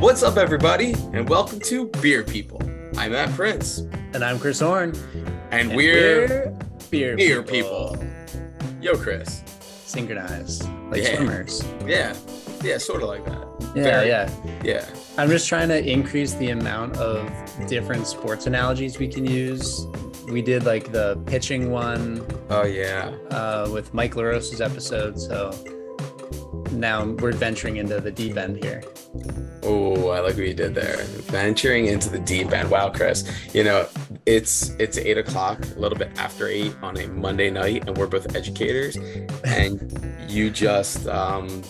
What's up, everybody, and welcome to Beer People. I'm Matt Prince, And I'm Chris Horn. and, And we're, beer, Beer People. Yo, Chris. Synchronized, like Yeah. swimmers. Yeah, yeah, sort of like that. Yeah, Very- yeah. Yeah, I'm just trying to increase the amount of different sports analogies we can use. We did like the pitching one oh yeah, uh, with Mike LaRosa's episode. So now we're venturing into the deep end here. Oh, I like what you did there. Venturing into the deep end. Wow, Chris. You know, it's it's eight o'clock, a little bit after eight on a Monday night, and we're both educators. And you just um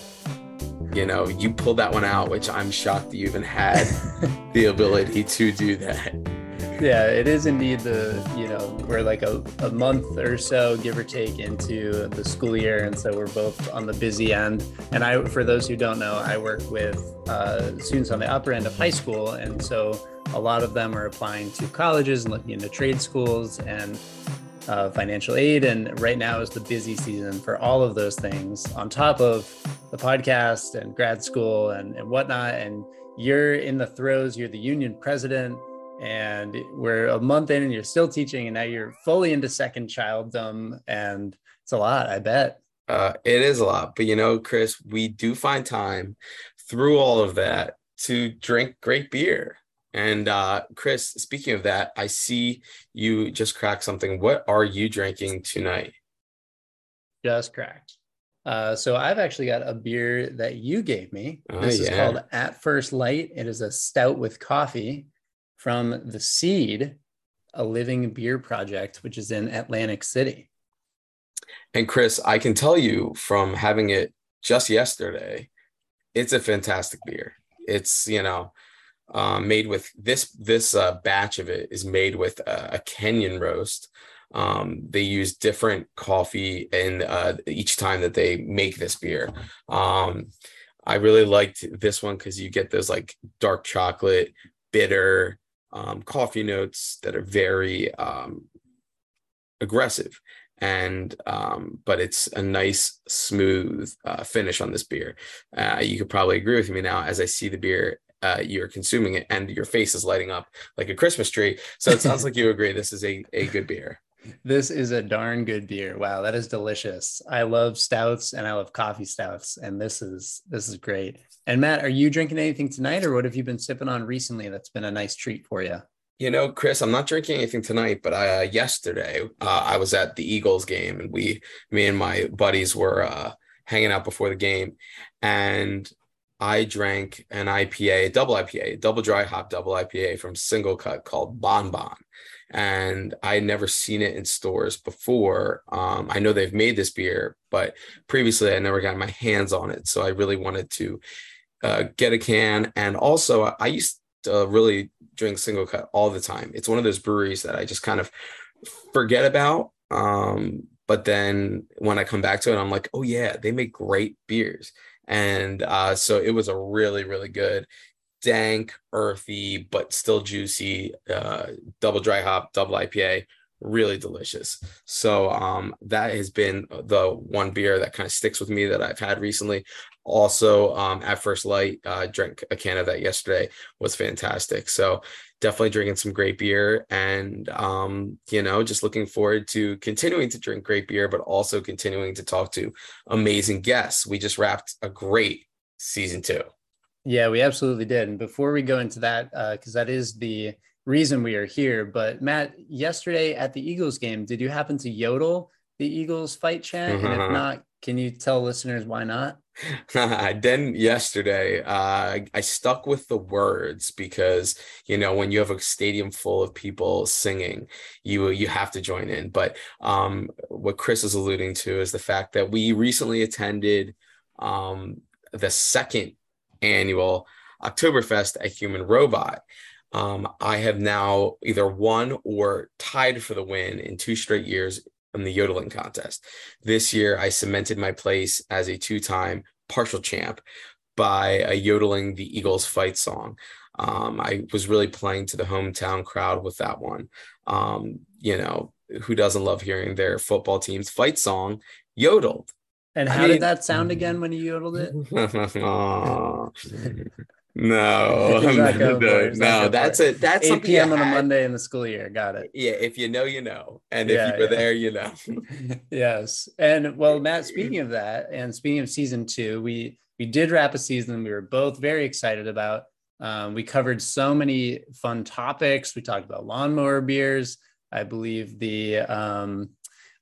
you know, you pulled that one out, which I'm shocked you even had the ability to do that. Yeah, it is indeed the, you know, we're like a, a month or so, give or take, into the school year. And so we're both on the busy end. And I, for those who don't know, I work with uh, students on the upper end of high school. And so a lot of them are applying to colleges and looking into trade schools and uh, financial aid. And right now is the busy season for all of those things, on top of the podcast and grad school and, and whatnot. And you're in the throes, you're the union president and we're a month in and you're still teaching and now you're fully into second childdom and it's a lot i bet Uh, it is a lot, but you know, Chris, we do find time through all of that to drink great beer. And uh, Chris, speaking of that, I see you just cracked something. What are you drinking tonight? just cracked uh, so i've actually got a beer that you gave me Oh, this is called at first light it is a stout with coffee from the seed a living beer project which is in atlantic city And Chris, I can tell you from having it just yesterday, it's a fantastic beer. It's you know um, made with this this uh, batch of it is made with a, a Kenyan roast. Um, they use different coffee in uh, each time that they make this beer. Um, I really liked this one because you get those like dark chocolate, bitter um, coffee notes that are very um, aggressive and um but it's a nice smooth uh, finish on this beer uh, you could probably agree with me now as i see the beer uh, you're consuming it and your face is lighting up like a christmas tree so it sounds like you agree this is a, a good beer This is a darn good beer. Wow, that is delicious. I love stouts and I love coffee stouts, and this is this is great. And Matt, are you drinking anything tonight, or what have you been sipping on recently that's been a nice treat for you? you know chris i'm not drinking anything tonight but I, uh, yesterday uh, i was at the eagles game and we me and my buddies were uh, hanging out before the game and I drank an IPA, double IPA, double dry hop double IPA from Single Cut called Bon Bon. And I had never seen it in stores before. Um, I know they've made this beer, but previously I never got my hands on it. So I really wanted to uh, get a can. And also, I used to really drink Single Cut all the time. It's one of those breweries that I just kind of forget about. Um, but then when I come back to it, I'm like, oh, yeah, they make great beers and uh, so it was a really really good dank earthy but still juicy uh, double dry hop double ipa really delicious. So um, that has been the one beer that kind of sticks with me that i've had recently. Also um, at first light uh, drank a can of that yesterday. Was fantastic. So definitely drinking some great beer and um, you know just looking forward to continuing to drink great beer but also continuing to talk to amazing guests. We just wrapped a great season two. Yeah, we absolutely did. And before we go into that, because that is the reason we are here. But Matt, yesterday at the Eagles game, did you happen to yodel the Eagles fight chant? And if not, can you tell listeners why not? I didn't yesterday uh, i stuck with the words because you know when you have a stadium full of people singing you you have to join in but um, what chris is alluding to is the fact that we recently attended um, the second annual oktoberfest at human robot um, i have now either won or tied for the win in two straight years in the yodeling contest. This year, I cemented my place as a two time partial champ by uh, yodeling the Eagles fight song. Um, I was really playing to the hometown crowd with that one. Um, you know, who doesn't love hearing their football team's fight song yodeled? And how I mean, did that sound again when you yodeled it? no, no, no that's it. That's 8 p.m. on a Monday in the school year. Got it. Yeah, if you know, you know, and if yeah, you were yeah. there, you know. yes, and well, Matt. Speaking of that, and speaking of season two, we we did wrap a season we were both very excited about. Um, we covered so many fun topics. We talked about lawnmower beers. I believe the um,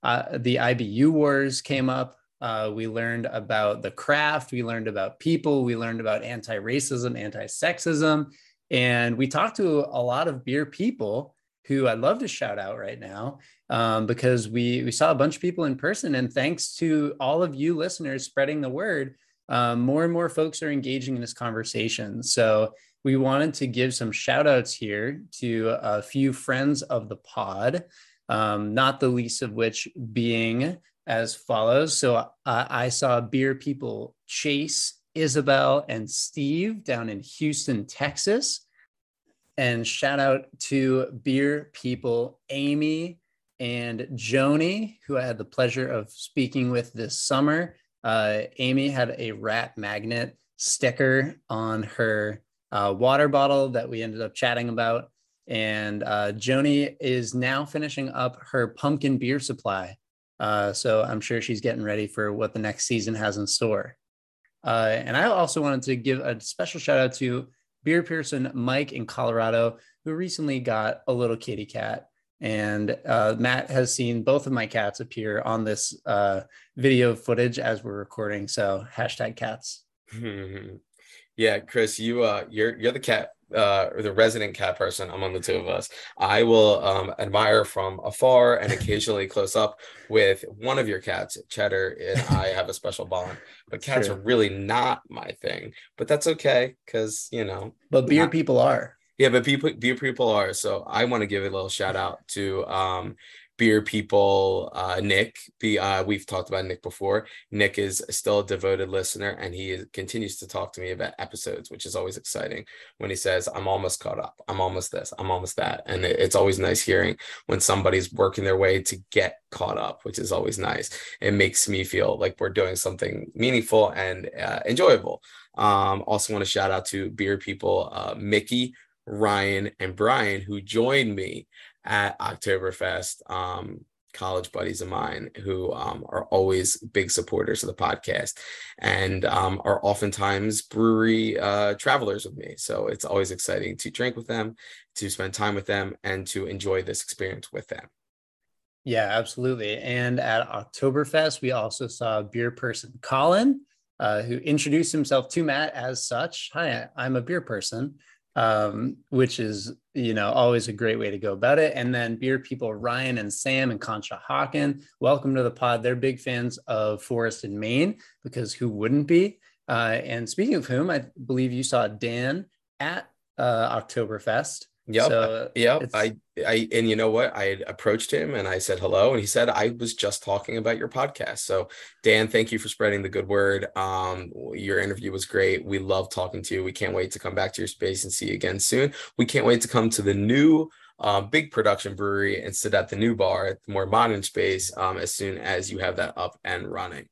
uh, the IBU wars came up. Uh, we learned about the craft. We learned about people. We learned about anti racism, anti sexism. And we talked to a lot of beer people who I'd love to shout out right now um, because we, we saw a bunch of people in person. And thanks to all of you listeners spreading the word, um, more and more folks are engaging in this conversation. So we wanted to give some shout outs here to a few friends of the pod, um, not the least of which being as follows. So uh, I saw beer people Chase, Isabel, and Steve down in Houston, Texas. And shout out to beer people Amy and Joni, who I had the pleasure of speaking with this summer. Uh, Amy had a rat magnet sticker on her uh, water bottle that we ended up chatting about. And uh, Joni is now finishing up her pumpkin beer supply. Uh, so I'm sure she's getting ready for what the next season has in store. Uh, and I also wanted to give a special shout out to beer person Mike in Colorado, who recently got a little kitty cat. And uh, Matt has seen both of my cats appear on this uh, video footage as we're recording. So hashtag cats. yeah, Chris, you uh, you're you're the cat uh, the resident cat person among the two of us, I will um, admire from afar and occasionally close up with one of your cats, Cheddar, and I have a special bond. But cats True. are really not my thing. But that's okay because you know. But beer not, people are. Yeah, but people, beer people are. So I want to give a little shout out to um, beer people uh, nick uh, we've talked about nick before. Nick is still a devoted listener and he is, continues to talk to me about episodes which is always exciting when he says i'm almost caught up. I'm almost this. I'm almost that. And it, it's always nice hearing when somebody's working their way to get caught up which is always nice. It makes me feel like we're doing something meaningful and uh, enjoyable. Um, also want to shout out to beer people uh, mickey ryan and brian who joined me at Oktoberfest, um, college buddies of mine who um, are always big supporters of the podcast and um, are oftentimes brewery uh, travelers with me. So it's always exciting to drink with them, to spend time with them, and to enjoy this experience with them. Yeah, absolutely. And at Oktoberfest, we also saw beer person Colin, uh, who introduced himself to Matt as such. Hi, I'm a beer person um, which is you know always a great way to go about it. And then beer people Ryan and Sam and Conshohocken, welcome to the pod. They're big fans of Forest & Main because who wouldn't be? Uh, and speaking of whom, I believe you saw Dan at uh, Oktoberfest. Yep. So yep. I, I, and you know what? I approached him and I said hello, and he said I was just talking about your podcast. So, Dan, thank you for spreading the good word. Um, your interview was great. We love talking to you. We can't wait to come back to your space and see you again soon. We can't wait to come to the new uh, big production brewery and sit at the new bar at the more modern space um, as soon as you have that up and running.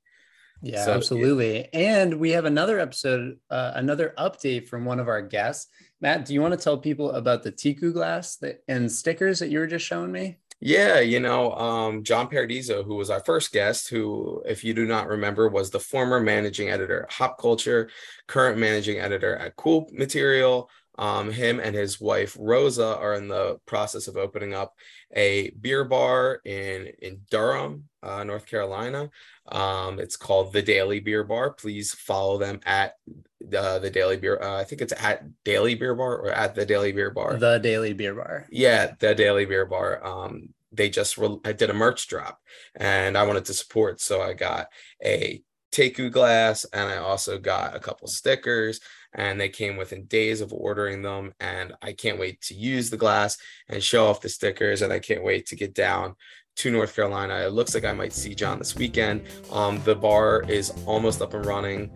Yeah, so, absolutely. Yeah. And we have another episode, uh, another update from one of our guests. Matt, do you want to tell people about the Teku glass that, and stickers that you were just showing me? Yeah, you know, um, John Paradiso, who was our first guest, who, if you do not remember, was the former managing editor at Hop Culture, current managing editor at Cool Material. Um, him and his wife Rosa are in the process of opening up a beer bar in in Durham, uh, North Carolina. Um, it's called the Daily Beer Bar. Please follow them at the the Daily Beer. Uh, I think it's at Daily Beer Bar or at the Daily Beer Bar. The Daily Beer Bar. Yeah, the Daily Beer Bar. Um, they just re- I did a merch drop, and I wanted to support, so I got a Teku glass, and I also got a couple stickers. And they came within days of ordering them, and I can't wait to use the glass and show off the stickers, and I can't wait to get down to North Carolina. It looks like I might see John this weekend. Um, the bar is almost up and running.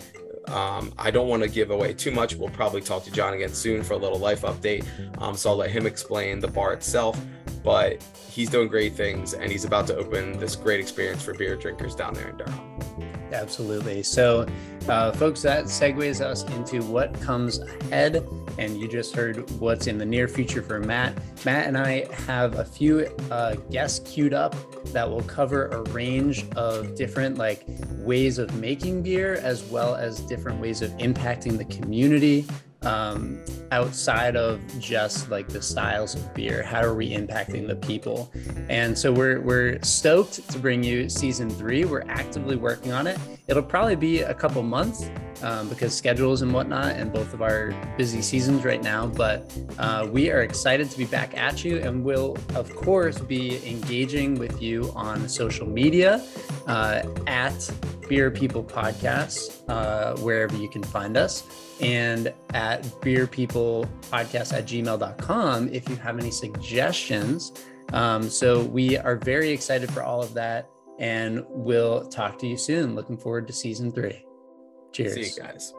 Um, I don't want to give away too much. We'll probably talk to John again soon for a little life update. Um, so I'll let him explain the bar itself. But he's doing great things and he's about to open this great experience for beer drinkers down there in Durham. Absolutely. So, uh, folks, that segues us into what comes ahead. And you just heard what's in the near future for Matt. Matt and I have a few uh, guests queued up that will cover a range of different like ways of making beer, as well as different ways of impacting the community um, outside of just like the styles of beer how are we impacting the people? And so we're we're stoked to bring you season three. We're actively working on it. It'll probably be a couple months um, because schedules and whatnot and both of our busy seasons right now but uh, we are excited to be back at you and we'll of course be engaging with you on social media uh, at beer people podcast uh, wherever you can find us and at beerpeoplepodcast at gmail.com if you have any suggestions. Um, so we are very excited for all of that and we'll talk to you soon. Looking forward to season three. Cheers. See you guys.